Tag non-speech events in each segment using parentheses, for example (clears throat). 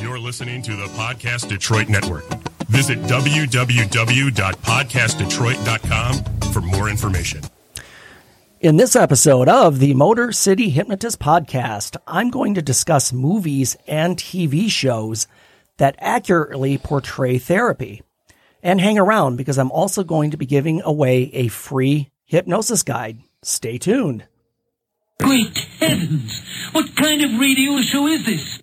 You're listening to the Podcast Detroit Network. Visit www.podcastdetroit.com for more information. In this episode of the Motor City Hypnotist podcast, I'm going to discuss movies and TV shows that accurately portray therapy. And hang around because I'm also going to be giving away a free hypnosis guide. Stay tuned. Great heavens! (laughs) What kind of radio show is this?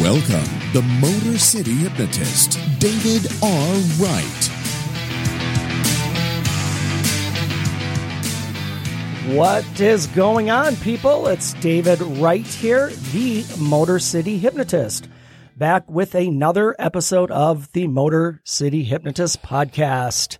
Welcome, the Motor City Hypnotist, David R. Wright. What is going on, people? It's David Wright here, the Motor City Hypnotist, back with another episode of the Motor City Hypnotist podcast.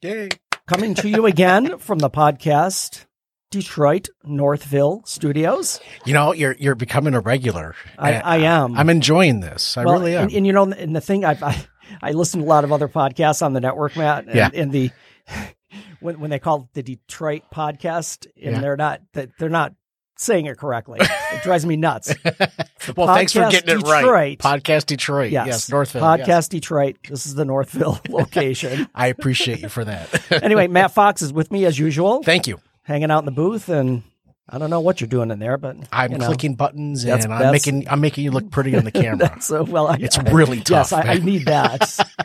Yay. Coming to you again from the podcast Detroit Northville studios. You know, you're you're becoming a regular. I, I am. I'm enjoying this. I Well, really am. And, and you know, and the thing I've, I I listen to a lot of other podcasts on the network, Matt. And, Yeah. and the (laughs) when when they call it the Detroit podcast, and Yeah. they're not that they're not saying it correctly. it drives me nuts. (laughs) well, thanks for getting it Detroit. right. Podcast Detroit. Yes, Yes, Northville. podcast yes. Detroit. This is the Northville (laughs) location. I appreciate you for that. anyway, Matt Fox is with me as usual, Thank you. Hanging out in the booth, and I don't know what you're doing in there, but I'm you know, clicking buttons That's- and I'm that's- making I'm making you look pretty on the (laughs) camera. So well. I, It's (laughs) I- really Yes, tough, I, I need that. (laughs)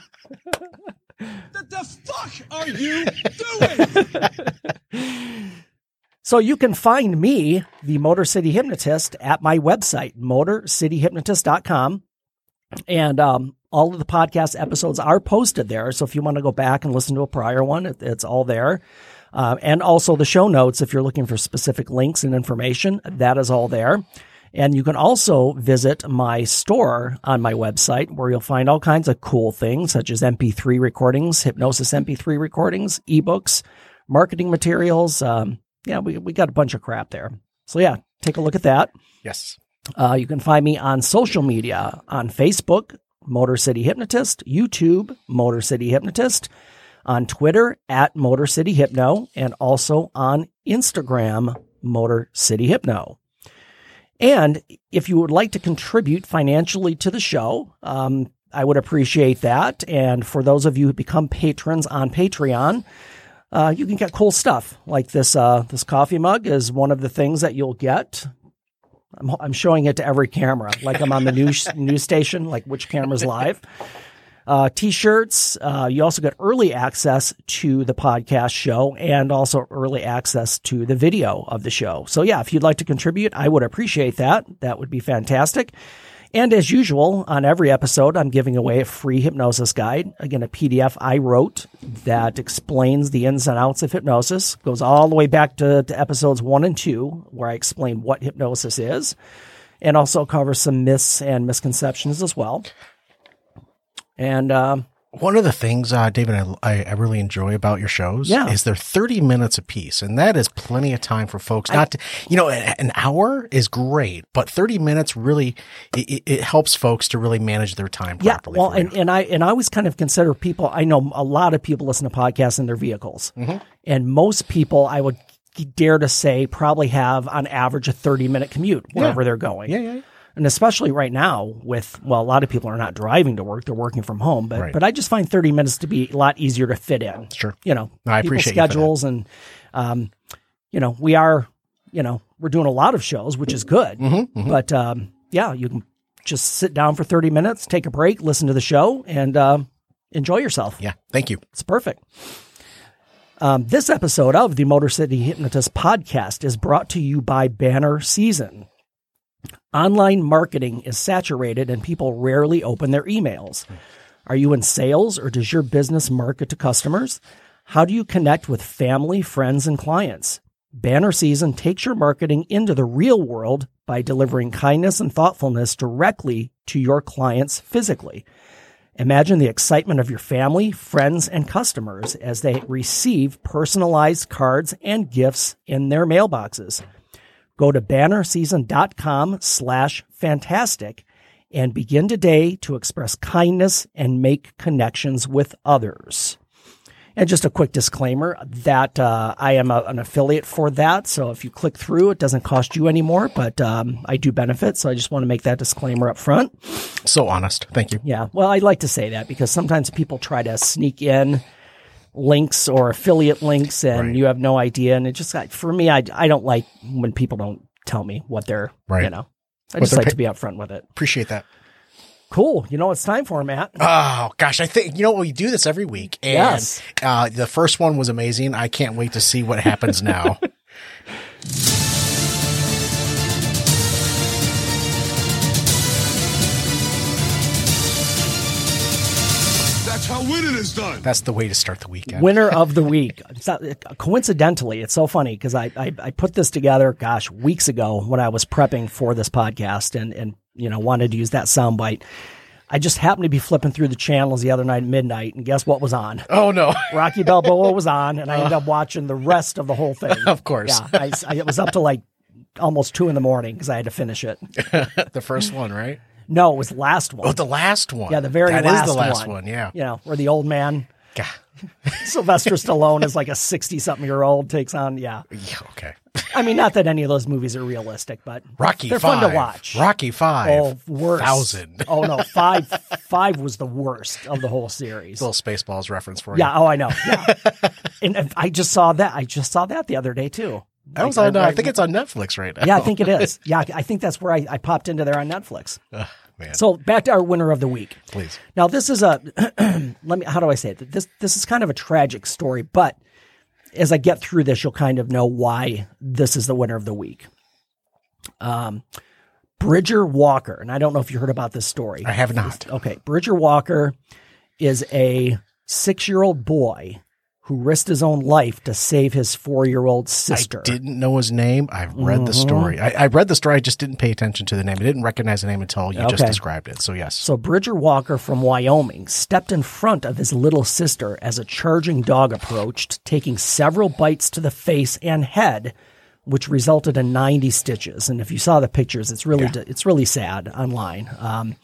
What the fuck are you doing? So you can find me, the Motor City Hypnotist, at my website, motorcityhypnotist.com. And um, all of the podcast episodes are posted there. So if you want to go back and listen to a prior one, it, it's all there. Uh, and also the show notes, if you're looking for specific links and information, that is all there. And you can also visit my store on my website where you'll find all kinds of cool things such as MP3 recordings, hypnosis MP3 recordings, ebooks, marketing materials. Um, yeah, we, we got a bunch of crap there. So yeah, take a look at that. yes. Uh, you can find me on social media on Facebook, Motor City Hypnotist, YouTube, Motor City Hypnotist, on Twitter at Motor City Hypno, and also on Instagram, Motor City Hypno. And if you would like to contribute financially to the show, um, I would appreciate that. And for those of you who become patrons on Patreon, uh, you can get cool stuff like this. Uh, this coffee mug is one of the things that you'll get. I'm, I'm showing it to every camera, like I'm on the news (laughs) news station, like which camera's live. Uh, t-shirts. Uh, you also get early access to the podcast show and also early access to the video of the show. So yeah, if you'd like to contribute, I would appreciate that. That would be fantastic. And as usual, on every episode, I'm giving away a free hypnosis guide. Again, a PDF I wrote that explains the ins and outs of hypnosis. Goes all the way back to, to episodes one and two, where I explain what hypnosis is, and also covers some myths and misconceptions as well. And um, One of the things, uh, David, I, I, I really enjoy about your shows Yeah. is they're 30 minutes a piece. And that is plenty of time for folks not to, you know, an hour is great, but 30 minutes really, it, it- helps folks to really manage their time yeah, properly. well, and, and I and I always kind of consider people. I know a lot of people listen to podcasts in their vehicles, Mm-hmm. and most people, I would dare to say, probably have on average a thirty minute commute wherever they're going. yeah, yeah, yeah. And especially right now with well a lot of people are not driving to work they're working from home but Right. but i just find 30 minutes to be a lot easier to fit in Sure. you know No, I appreciate you for that. schedules and um you know we are you know we're doing a lot of shows which is good Mm-hmm, but um yeah you can just sit down for 30 minutes take a break listen to the show and um enjoy yourself Yeah. Thank you. it's perfect. Um, this episode of the Motor City Hypnotist podcast is brought to you by Banner Season. Online marketing is saturated and people rarely open their emails. Are you in sales or does your business market to customers? How do you connect with family, friends, and clients? Banner Season takes your marketing into the real world by delivering kindness and thoughtfulness directly to your clients physically. Imagine the excitement of your family, friends, and customers as they receive personalized cards and gifts in their mailboxes. Go to bannerseason.com slash fantastic and begin today to express kindness and make connections with others. And just a quick disclaimer that uh, I am a, an affiliate for that. So if you click through, it doesn't cost you anymore, but um, I do benefit. So I just want to make that disclaimer up front. So honest. Thank you. Yeah. Well, I like to say that because sometimes people try to sneak in links or affiliate links and Right. you have no idea. And it just, for me, I, I don't like when people don't tell me what they're, Right. you know, I What just like pay- to be upfront with it. Appreciate that. Cool. You know it's time for, Matt? Oh gosh, I think you know we do this every week, and Yes. uh, the first one was amazing. I can't wait to see what happens now. (laughs) That's how winning is done. That's the way to start the weekend. winner (laughs) of the week. It's not, coincidentally, it's so funny because I, I I put this together, gosh, weeks ago when I was prepping for this podcast and and you know wanted to use that soundbite. I just happened to be flipping through the channels the other night at midnight, and guess what was on? oh no, (laughs) Rocky Balboa was on, and I ended up uh. watching the rest of the whole thing. (laughs) Of course. yeah. I, I- it was up to like almost two in the morning because I had to finish it. the first one, right? No, it was the last one. Oh, the last one. yeah, the very That is last the last one. one. Yeah. you know where the old man God. (laughs) Sylvester Stallone is like a sixty-something year old takes on. Yeah, Yeah, Okay. I mean, not that any of those movies are realistic, but Rocky. they're five. fun to watch. Rocky Five. oh, worst. Thousand. Oh no, (laughs) five. five was the worst of the whole series. Little Spaceballs reference for you. Yeah. Oh, I know. Yeah. and I just saw that. I just saw that the other day too. That was on, uh, I- I think it's on Netflix right now. Yeah, I think it is. (laughs) Yeah, I think that's where I, I popped into there on Netflix. Man. So back to our winner of the week. Please. Now this is a (clears throat) let me how do I say it? This this is kind of a tragic story, but as I get through this, you'll kind of know why this is the winner of the week. Um, Bridger Walker, and I don't know if you heard about this story. I have not. Okay, Bridger Walker is a six-year-old boy who risked his own life to save his four-year-old sister. I didn't know his name. I've read the Mm-hmm. story. I, I read the story. I just didn't pay attention to the name. I didn't recognize the name until you just described it. So yes. So Bridger Walker from Wyoming stepped in front of his little sister as a charging dog approached, taking several bites to the face and head, which resulted in 90 stitches. And if you saw the pictures, it's really it's really sad online. Um,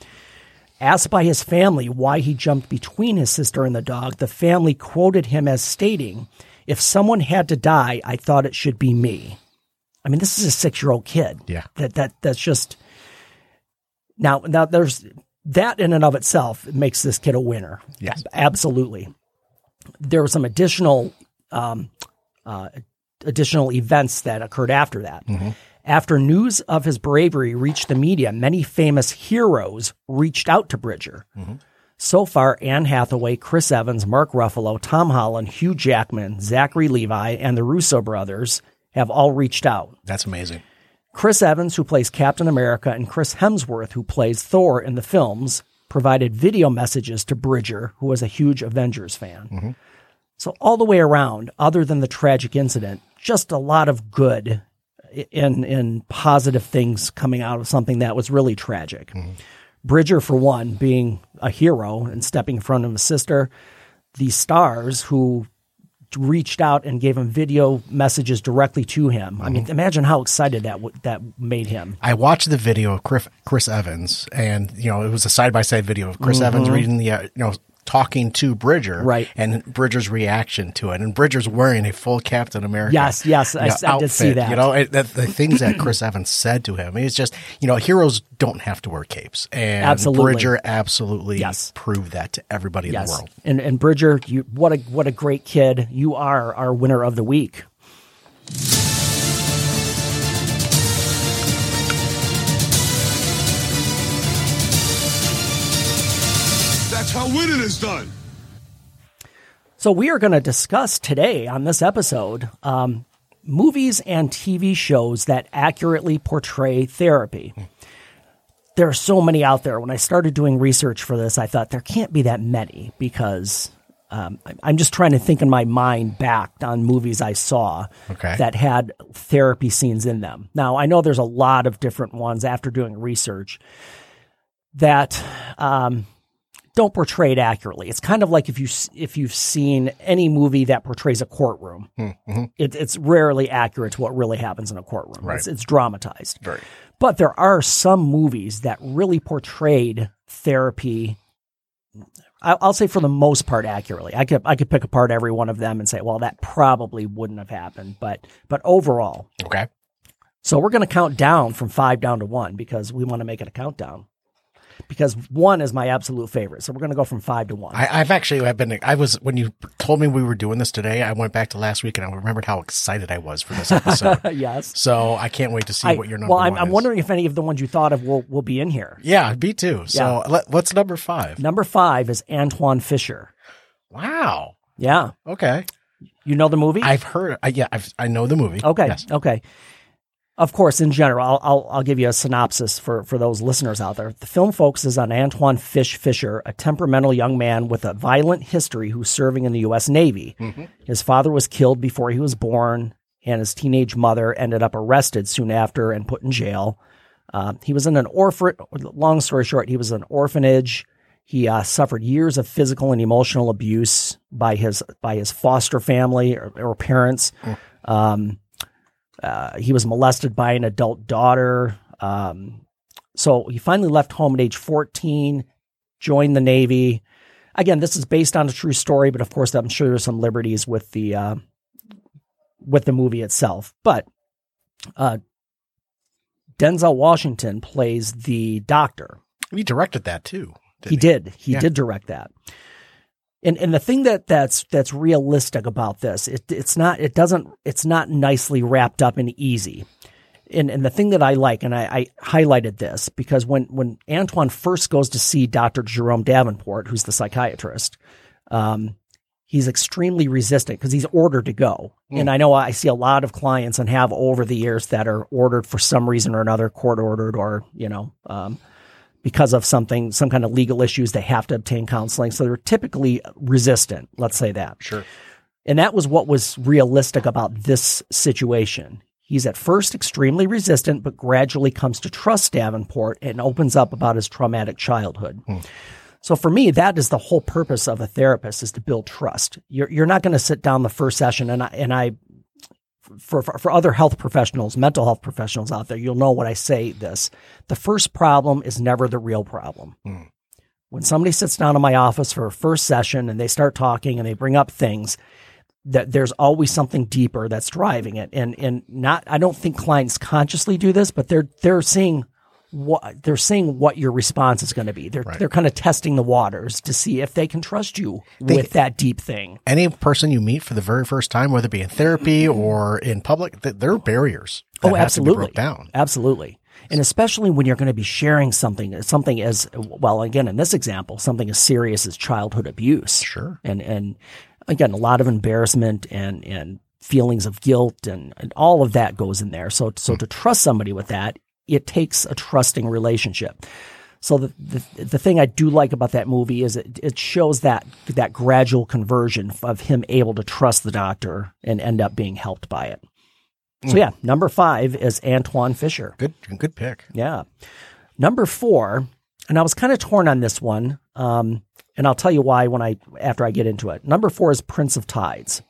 asked by his family why he jumped between his sister and the dog, the family quoted him as stating, "If someone had to die, I thought it should be me." I mean, this is a six-year-old kid. Yeah. that that that's just now, now there's that in and of itself makes this kid a winner. Yes. absolutely. There were some additional, um, uh, additional events that occurred after that. After news of his bravery reached the media, many famous heroes reached out to Bridger. Mm-hmm. So far, Anne Hathaway, Chris Evans, Mark Ruffalo, Tom Holland, Hugh Jackman, Zachary Levi, and the Russo brothers have all reached out. That's amazing. Chris Evans, who plays Captain America, and Chris Hemsworth, who plays Thor in the films, provided video messages to Bridger, who was a huge Avengers fan. Mm-hmm. So, all the way around, other than the tragic incident, just a lot of good in, in positive things coming out of something that was really tragic. Mm-hmm. Bridger, for one, being a hero and stepping in front of his sister, the stars who reached out and gave him video messages directly to him. I mean, mm-hmm. imagine how excited that w- that made him. I watched the video of Chris, Chris Evans, and you know it was a side by side video of Chris mm-hmm. Evans reading the uh, you know talking to Bridger. Right. and Bridger's reaction to it, and Bridger's wearing a full Captain America. Yes, yes, you know, I did see that. You know, it, that, the things that (clears throat) Chris Evans said to him. It's just you know heroes don't have to wear capes, and Absolutely. Bridger absolutely Yes. proved that to everybody in the world. and and Bridger, you what a what a great kid you are, our winner of the week. That's how winning is done. So we are going to discuss today on this episode um, movies and TV shows that accurately portray therapy. There are so many out there. When I started doing research for this, I thought there can't be that many because um, I'm- I'm just trying to think in my mind back on movies I saw Okay. that had therapy scenes in them. Now I know there's a lot of different ones after doing research that um, don't portray it accurately. It's kind of like if you if you've seen any movie that portrays a courtroom, hmm, hmm. it, it's rarely accurate to what really happens in a courtroom. Right. It's, it's dramatized. Right. But there are some movies that really portrayed therapy. I'll say for the most part accurately. I could I could pick apart every one of them and say, well, that probably wouldn't have happened. But but overall, Okay. so we're going to count down from five down to one because we want to make it a countdown. Because one is my absolute favorite, so we're going to go from five to one. I, I've actually I've been I was when you told me we were doing this today. I went back to last week and I remembered how excited I was for this episode. (laughs) yes. so I can't wait to see I- what your number. Is. Well, I'm, I'm wondering if any of the ones you thought of will will be in here. Yeah, me too. So let, what's number five? Number five is Antwone Fisher. Wow. Yeah, Okay. you know the movie. I've heard. I, yeah, I've, I know the movie. Okay. Yes. Okay. Of course, in general, I'll, I'll, I'll give you a synopsis for, for those listeners out there. The film focuses on Antwone Fish Fisher, a temperamental young man with a violent history who's serving in the U.S. Navy. His father was killed before he was born, and his teenage mother ended up arrested soon after and put in jail. Uh, he was in an orphan. Long story short, he was in an orphanage. He uh, suffered years of physical and emotional abuse by his by his foster family or, or parents. Um, uh, he was molested by an adult daughter. Um, so he finally left home at age 14, joined the Navy. Again, this is based on a true story, but of course, I'm sure there's some liberties with the uh, with the movie itself. But uh, Denzel Washington plays the doctor. He directed that too. He did. He Yeah. did direct that. And and the thing that that's that's realistic about this, it it's not it doesn't it's not nicely wrapped up and easy. And and the thing that I like, and I, I highlighted this because when when Antwone first goes to see Dr. Jerome Davenport, who's the psychiatrist, um, he's extremely resistant because he's ordered to go. And I know I see a lot of clients and have over the years that are ordered for some reason or another, court ordered or you know. Um, because of something, some kind of legal issues, they have to obtain counseling. So they're typically resistant. Let's say that. Sure. And that was what was realistic about this situation. He's at first extremely resistant, but gradually comes to trust Davenport and opens up about his traumatic childhood. Hmm. So for me, that is the whole purpose of a therapist is to build trust. You're, you're not going to sit down the first session and I, and I, for, for, for other health professionals, mental health professionals out there, you'll know when I say this. The first problem is never the real problem. Hmm. When somebody sits down in my office for a first session and they start talking and they bring up things, that there's always something deeper that's driving it. And and not I don't think clients consciously do this, but they're they're seeing what they're saying what your response is going to be. They're they're kind of testing the waters to see if they can trust you with that deep thing. Any person you meet for the very first time, whether it be in therapy or in public, th- there are barriers. that Oh, have to be absolutely. down. Absolutely. And especially when you're going to be sharing something, something as well, again, in this example, something as serious as childhood abuse. Sure. And, and again, a lot of embarrassment and, and feelings of guilt and, and all of that goes in there. So, so hmm. to trust somebody with that, it takes a trusting relationship. So the, the the thing I do like about that movie is it, it shows that that gradual conversion of him able to trust the doctor and end up being helped by it. So yeah, number five is Antwone Fisher. Good, good pick. Yeah. Number four, and I was kind of torn on this one, um, and I'll tell you why when I after I get into it. Number four is Prince of Tides.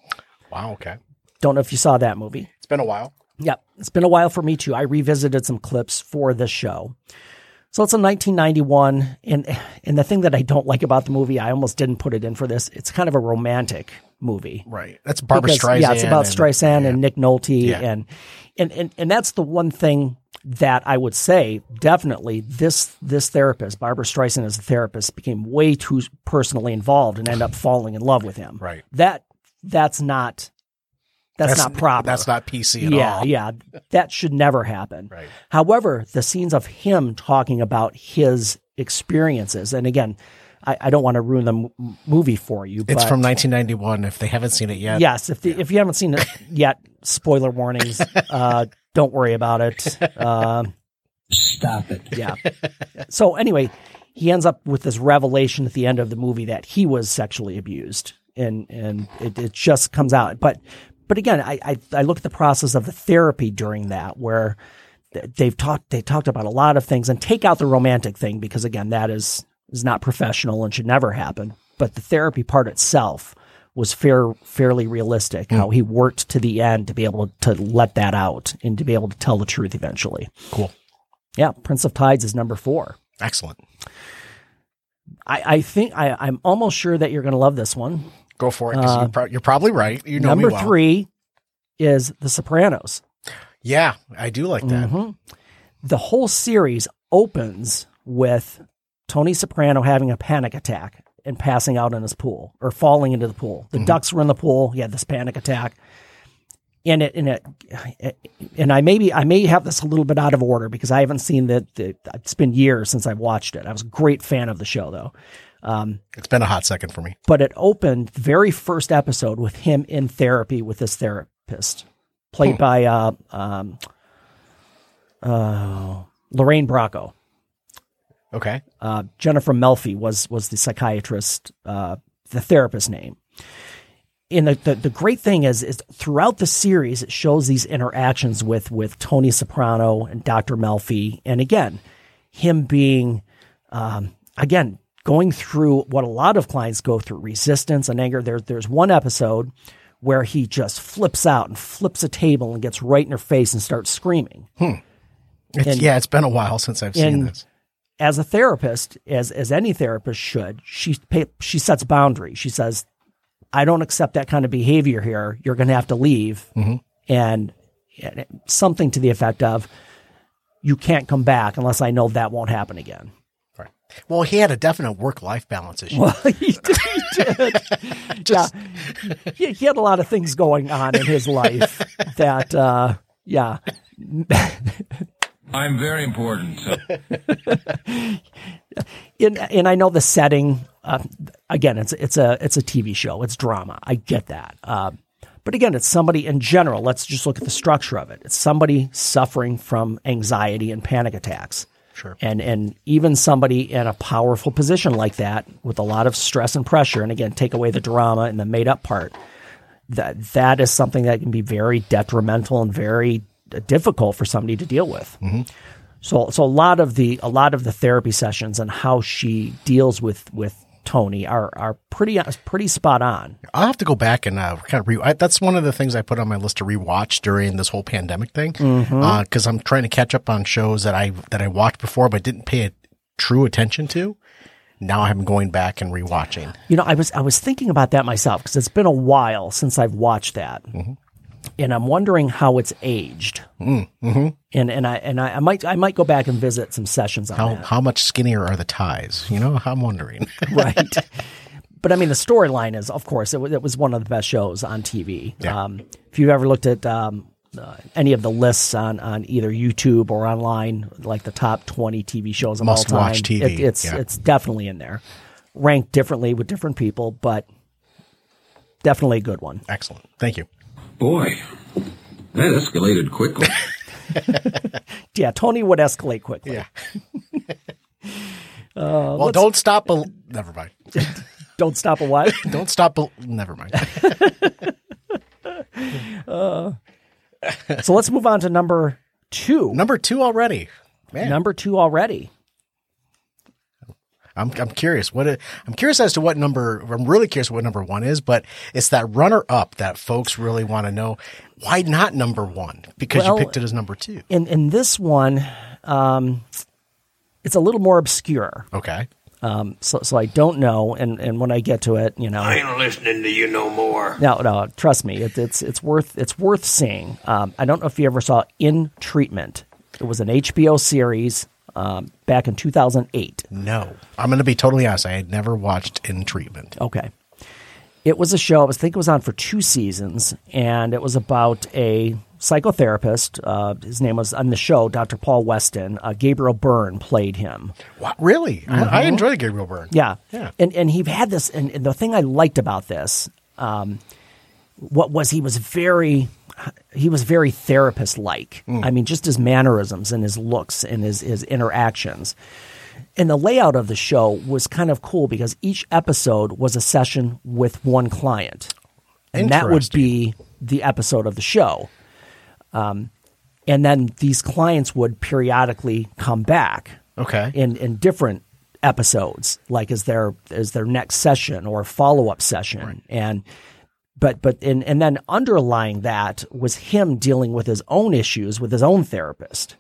Wow. Okay. Don't know if you saw that movie. It's been a while. Yep. It's been a while for me too. I revisited some clips for this show. So it's a 1991, and and the thing that I don't like about the movie, I almost didn't put it in for this. It's kind of a romantic movie. Right. That's Barbra Because, Streisand. Yeah, it's about and- Streisand yeah. and Nick Nolte, Yeah. and, and and and that's the one thing that I would say definitely this this therapist, Barbra Streisand as a therapist, became way too personally involved and ended up falling in love with him. Right. That that's not that's, not proper. That's not PC at yeah, all. yeah, yeah. that should never happen. (laughs) Right. However, the scenes of him talking about his experiences, and again, I, I don't want to ruin the m- movie for you. It's but from 1991. If they haven't seen it yet, Yes, if the, if you haven't seen it (laughs) yet, spoiler warnings. Uh, don't worry about it. (laughs) Uh, Stop it. yeah. So anyway, he ends up with this revelation at the end of the movie that he was sexually abused, and and it, it just comes out. But but again, I, I I look at the process of the therapy during that where they've talked they talked about a lot of things and take out the romantic thing because again that is is not professional and should never happen. But the therapy part itself was fair fairly realistic. How mm. he worked to the end to be able to let that out and to be able to tell the truth eventually. Cool. Yeah, Prince of Tides is number four. Excellent. I, I think I, I'm almost sure that you're going to love this one. Go for it. 'cause you're, pro- you're probably right. You know Uh, number well. three is The Sopranos. Yeah, I do like that. Mm-hmm. The whole series opens with Tony Soprano having a panic attack and passing out in his pool or falling into the pool. The ducks were in the pool. He had this panic attack. And it, and it, and I maybe I may have this a little bit out of order because I haven't seen that. It's been years since I've watched it. I was a great fan of the show though. It's been a hot second for me. but it opened very first episode with him in therapy with this therapist, played by uh, um, uh, Lorraine Bracco. Okay. Uh, Jennifer Melfi was was the psychiatrist, uh, the therapist name. And the, the, the great thing is is throughout the series it shows these interactions with with Tony Soprano and Dr. Melfi, and again, him being um, again going through what a lot of clients go through resistance and anger. There's there's one episode where he just flips out and flips a table and gets right in her face and starts screaming. Hmm. It's, And- yeah, it's been a while since I've seen this. as a therapist, as as any therapist should, she pay, she sets boundaries. She says, "I don't accept that kind of behavior here. You're going to have to leave," mm-hmm. and, and something to the effect of, "You can't come back unless I know that won't happen again." Right. Well, he had a definite work life balance issue. (laughs) he did. He (laughs) did. yeah, he, he had a lot of things going on in his life that, uh, yeah, I'm very important. So. (laughs) and and I know the setting. Uh, again, it's it's a it's a TV show. It's drama. I get that. Uh, but again, it's somebody in general. Let's just look at the structure of it. It's somebody suffering from anxiety and panic attacks. Sure. And and even somebody in a powerful position like that with a lot of stress and pressure. And again, take away the drama and the made up part. That that is something that can be very detrimental and very difficult for somebody to deal with. Mm-hmm. So so a lot of the a lot of the therapy sessions and how she deals with with Tony are are pretty uh, pretty spot on. I'll have to go back and uh, kind of re. I, that's one of the things I put on my list to rewatch during this whole pandemic thing, mm-hmm. uh, because I'm trying to catch up on shows that I that I watched before but didn't pay a true attention to. Now I'm going back and rewatching. You know, I was I was thinking about that myself because it's been a while since I've watched that, mm-hmm. And I'm wondering how it's aged. Mm-hmm. And and I and I, I might I might go back and visit some sessions on How that. how much skinnier are the ties? You know, I'm wondering. (laughs) right. But I mean, the storyline is, of course, it was, it was one of the best shows on TV. Yeah. Um, if you've ever looked at um, uh, any of the lists on, on either YouTube or online, like the top 20 TV shows of all time, Must-watch TV, it- it's, yeah. it's definitely in there. Ranked differently with different people, but definitely a good one. Excellent. Thank you. Boy, that escalated quickly. (laughs) Yeah, Tony would escalate quickly. Yeah. (laughs) Uh, well, don't stop. Bel- never mind. (laughs) Don't stop a what? Don't stop. Bel- never mind. Uh, so let's move on to number two. Number two already. Man, Number two already. I'm I'm curious. What it, I'm curious as to what number. I'm really curious what number one is, but it's that runner up that folks really want to know. Why not number one? Because Well- you picked it as number two. In in this one, um, it's a little more obscure. Okay. Um, so so I don't know, and and when I get to it, you know, I ain't listening to you no more. no no, trust me, it, it's it's worth it's worth seeing. Um, I don't know if you ever saw In Treatment. It was an HBO series um, back in 2008. No, I'm going to be totally honest. I had never watched In Treatment. Okay. It was a show, I was- think it was on for two seasons, and it was about a psychotherapist. Uh, his name was on the show, Dr. Paul Weston. Uh, Gabriel Byrne played him. What? Really? I, I enjoy Gabriel Byrne. Yeah. Yeah. And, and he had this, and, and the thing I liked about this, um, what was he was very, he was very therapist like. I mean, just his mannerisms and his looks and his, his interactions. and the layout of the show was kind of cool because each episode was a session with one client, and that would be the episode of the show. Um, and then these clients would periodically come back Okay. in in different episodes, like as their as their next session or follow up session, and but but and and then underlying that was him dealing with his own issues with his own therapist.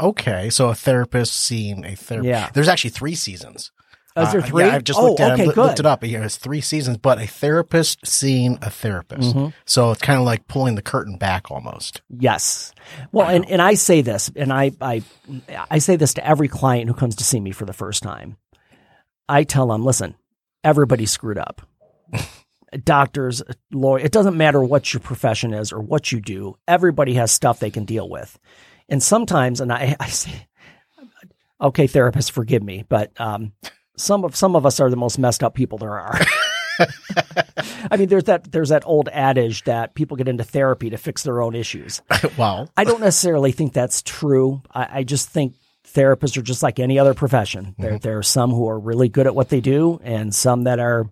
Okay, so a therapist seeing a therapist. Yeah. There's actually three seasons. Is there Uh, three? Yeah, I've just Oh, looked at okay, it, good. looked it up. Yeah, it's three seasons, but a therapist seeing a therapist. Mm-hmm. So it's kind of like pulling the curtain back almost. Yes. Well, and, and I say this, and I, I, I say this to every client who comes to see me for the first time. I tell them, listen, everybody screwed up. (laughs) Doctors, lawyer, it doesn't matter what your profession is or what you do. Everybody has stuff they can deal with. And sometimes, and I, (laughs) I say, okay, therapists, forgive me, but, um, some of some of us are the most messed up people there are. (laughs) I mean, there's that there's that old adage that people get into therapy to fix their own issues. (laughs) well, I don't necessarily think that's true. I, I just think therapists are just like any other profession. There, there are some who are really good at what they do, and some that are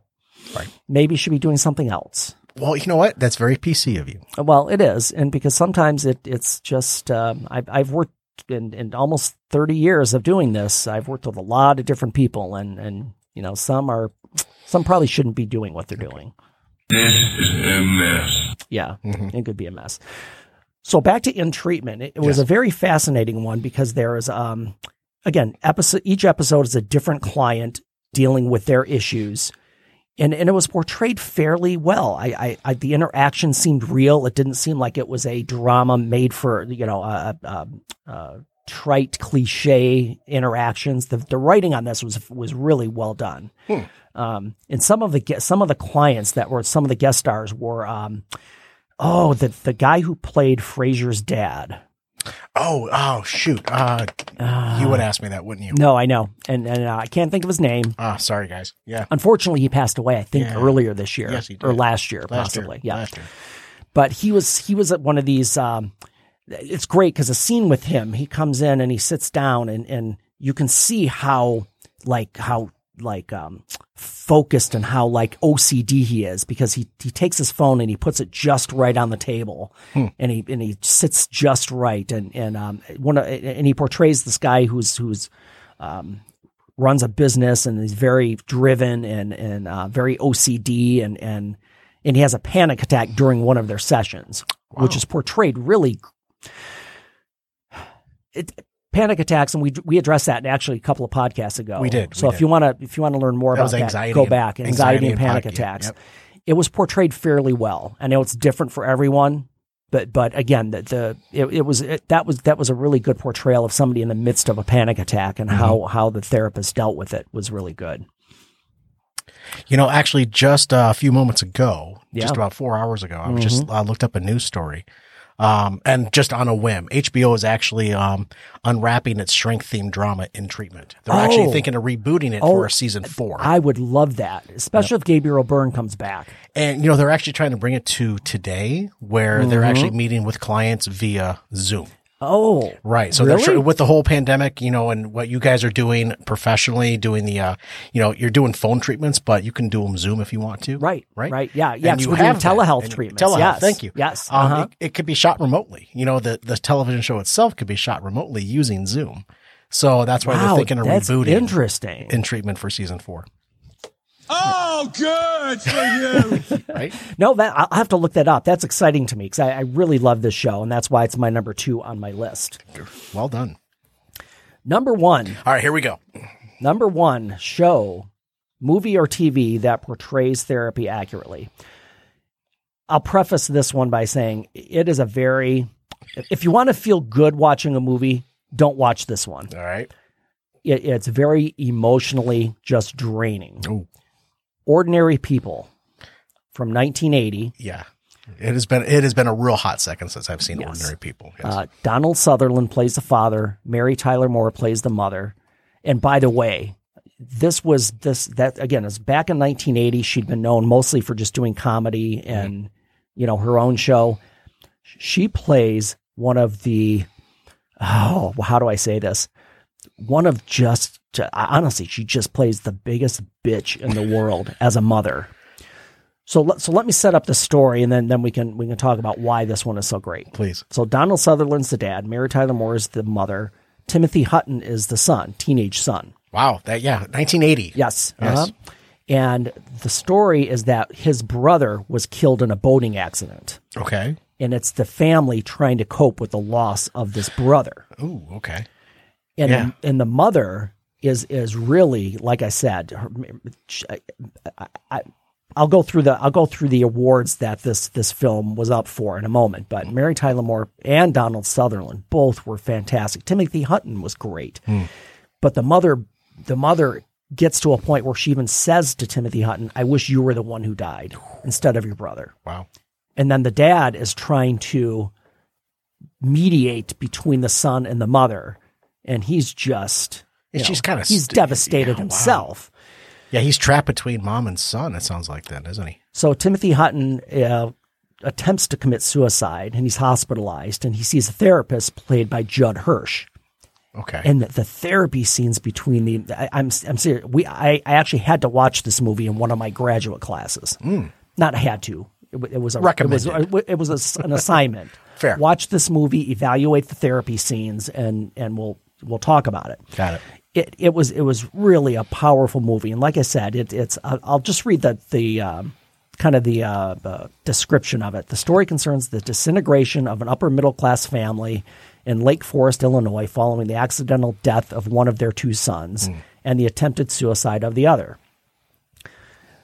maybe should be doing something else. well, you know what? That's very PC of you. Well, it is, and because sometimes it it's just um, I've I've worked in, in almost thirty years of doing this. I've worked with a lot of different people, and and you know some are some probably shouldn't be doing what they're doing. This is a mess. Yeah, it could be a mess. So back to in treatment, it, it was a very fascinating one because there is, um, again, episode each episode is a different client dealing with their issues, and and it was portrayed fairly well. I, I, I the interaction seemed real. It didn't seem like it was a drama made for you know a, a, a trite cliche interactions. The the writing on this was was really well done. Um, and some of the some of the clients that were some of the guest stars were um, oh the the guy who played Frasier's dad. Oh, oh, shoot. Uh, you would ask me that, wouldn't you? No, I know, and and uh, I can't think of his name. Ah, sorry, guys. Yeah. Unfortunately, he passed away. I think Yeah. earlier this year, Yes, he or last year, Last possibly. year. Yeah, Last year. but he was he was at one of these. Um, it's great because a scene with him, he comes in and he sits down, and and you can see how like how like um focused and how like OCD he is because he he takes his phone and he puts it just right on the table and he and he sits just right and and um one of, and he portrays this guy who's who's um runs a business and is very driven and and uh, very OCD and and and he has a panic attack during one of their sessions, which is portrayed really. It, panic attacks, and we we addressed that actually a couple of podcasts ago. We did, So we if you want to if you want to learn more That about that, go back. Anxiety, anxiety and and panic panic, attacks. yep. It was portrayed fairly well. I know it's different for everyone, but but again, the, the it, it was it, that was that was a really good portrayal of somebody in the midst of a panic attack and how Mm-hmm. how the therapist dealt with it was really good. You know, actually, just a few moments ago, Yeah. just about four hours ago, I was just I looked up a news story, um, and just on a whim, HBO is actually um, unwrapping its strength themed drama in treatment. They're Oh. actually thinking of rebooting it Oh, for a season four, I would love that, especially if Gabriel Byrne comes back. and you know they're actually trying to bring it to today, where they're actually meeting with clients via Zoom. Oh, Right. So Really? they're with the whole pandemic, you know, and what you guys are doing professionally, doing the, uh, you know, you're doing phone treatments, but you can do them Zoom if you want to. Right, Right. right. Yeah, yeah, And you have that. telehealth And treatments. Telehealth. Yes, Thank you. yes, Um, uh-huh. it, it could be shot remotely. You know, the, the television show itself could be shot remotely using Zoom. So that's why wow, they're thinking of rebooting interesting. in treatment for season four. Oh, good for you. (laughs) Right. No, that I'll have to look that up. That's exciting to me because I, I really love this show, and that's why it's my number two on my list. well done. Number one, All right. Here we go. number one show, movie or TV that portrays therapy accurately. I'll preface this one by saying it is a very, if you want to feel good watching a movie, don't watch this one. All right. It, it's very emotionally just draining. Ooh. Ordinary People from 1980. Yeah. It has been, it has been a real hot second since I've seen Yes. ordinary people. Yes. Uh, Donald Sutherland plays the father. Mary Tyler Moore plays the mother. And by the way, this was this that again is back in 1980. She'd been known mostly for just doing comedy and you know her own show. She plays one of the oh how do I say this? one of just honestly, she just plays the biggest bitch in the world as a mother. So let, so let me set up the story, and then then we can we can talk about why this one is so great. Please. So Donald Sutherland's the dad, Mary Tyler Moore is the mother, Timothy Hutton is the son, teenage son. Wow. That yeah, 1980. Yes. Yes. uh-huh. And the story is that his brother was killed in a boating accident, Okay. and it's the family trying to cope with the loss of this brother. Ooh. Okay. and Yeah. and the mother is is really like I said. I, I, I'll go through the I'll go through the awards that this this film was up for in a moment. But mm. Mary Tyler Moore and Donald Sutherland both were fantastic. Timothy Hutton was great, hmm. but the mother the mother gets to a point where she even says to Timothy Hutton, "I wish you were the one who died instead of your brother." Wow. and then the dad is trying to mediate between the son and the mother and he's just you And she's kinda he's st- devastated yeah, wow. himself Yeah, he's trapped between mom and son. It sounds like then, isn't he? so timothy hutton uh, attempts to commit suicide and he's hospitalized and he sees a therapist played by judd hirsch Okay. and the, the therapy scenes between the I, I'm I'm serious. We I, I actually had to watch this movie in one of my graduate classes. Not had to. It, it was a It was, Recommended. it was a an assignment. (laughs) Fair. Watch this movie, evaluate the therapy scenes, and and we'll we'll talk about it. Got it. It it was it was really a powerful movie, and like I said, it, it's I'll, I'll just read the the um, kind of the uh, uh, description of it. The story concerns the disintegration of an upper middle class family in Lake Forest, Illinois, following the accidental death of one of their two sons and the attempted suicide of the other.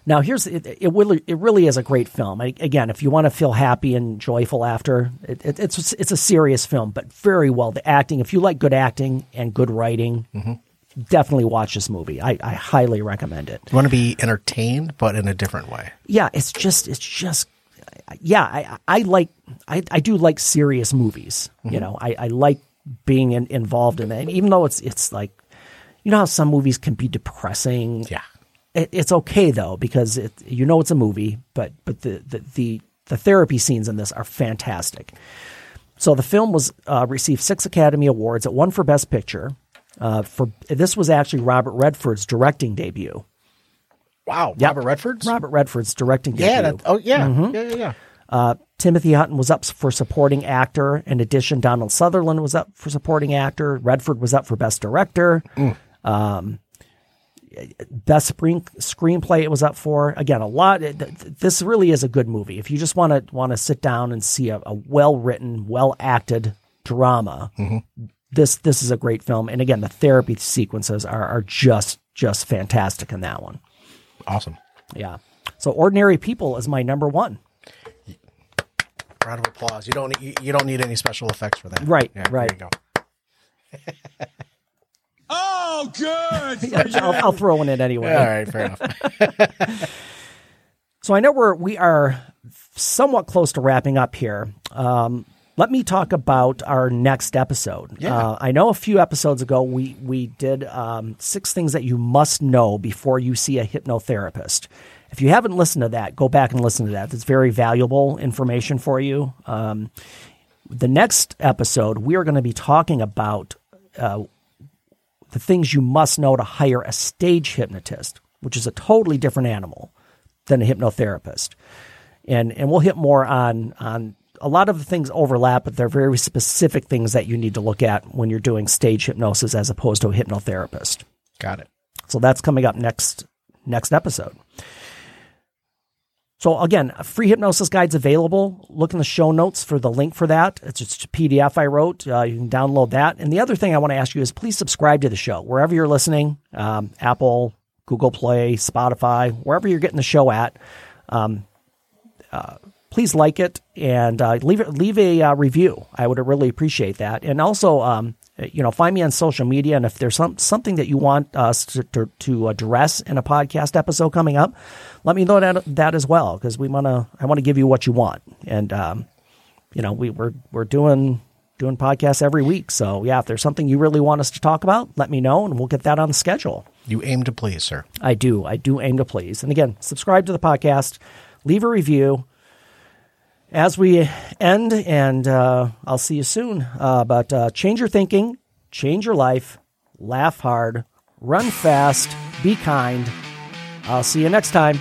Now, here's it. It really, it really is a great film. I, again, if you want to feel happy and joyful after, it, it, it's it's a serious film, but very well. The acting, if you like good acting and good writing, definitely watch this movie. I, I highly recommend it. You want to be entertained, but in a different way. Yeah, it's just it's just yeah. I I like I I do like serious movies. You know, I I like being in, involved in it, even though it's it's like you know how some movies can be depressing. Yeah. it, it's okay though because it you know it's a movie, but but the the the, the therapy scenes in this are fantastic. So the film was uh, received six Academy Awards. It won for Best Picture. Uh, for this was actually Robert Redford's directing debut. Wow. Yep. Robert Redford's? Robert Redford's directing Yeah. debut. That, oh, yeah. Yeah, yeah, yeah. Uh, Timothy Hutton was up for supporting actor. In addition, Donald Sutherland was up for supporting actor. Redford was up for best director. Um, best screen, screenplay it was up for. Again, a lot. th- th- This really is a good movie. If you just want to want to sit down and see a, a well written, well acted drama, this this is a great film. And again, the therapy sequences are are just just fantastic in that one. Awesome. Yeah. So, Ordinary People is my number one. Round of applause. You don't you, you don't need any special effects for that. Right, Yeah, right. There you go. (laughs) Oh, good. (laughs) I'll, I'll throw in it anyway. All right, fair enough. (laughs) So I know we're we are somewhat close to wrapping up here. Um, let me talk about our next episode. Yeah. Uh, I know a few episodes ago we we did um, six things that you must know before you see a hypnotherapist. If you haven't listened to that, go back and listen to that. It's very valuable information for you. Um, the next episode, we are going to be talking about uh, the things you must know to hire a stage hypnotist, which is a totally different animal than a hypnotherapist. And and we'll hit more on on a lot of the things overlap, but they're very specific things that you need to look at when you're doing stage hypnosis as opposed to a hypnotherapist. Got it. So that's coming up next next episode. So again, a free hypnosis guide's available. Look in the show notes for the link for that. It's just a PDF I wrote. Uh, you can download that. And the other thing I want to ask you is please subscribe to the show wherever you're listening. Um, Apple, Google Play, Spotify, wherever you're getting the show at. Um, uh, please like it and uh, leave it, leave a uh, review. I would really appreciate that. And also, um, you know, find me on social media. And if there's some something that you want us to, to, to address in a podcast episode coming up, let me know that that as well because we want to. I want to give you what you want. And um, you know, we we're we're doing doing podcasts every week. So yeah, if there's something you really want us to talk about, let me know and we'll get that on the schedule. You aim to please, sir. I do. I do aim to please. And again, subscribe to the podcast, leave a review. As we end, and uh, I'll see you soon. Uh, but uh, change your thinking, change your life, laugh hard, run fast, be kind. I'll see you next time.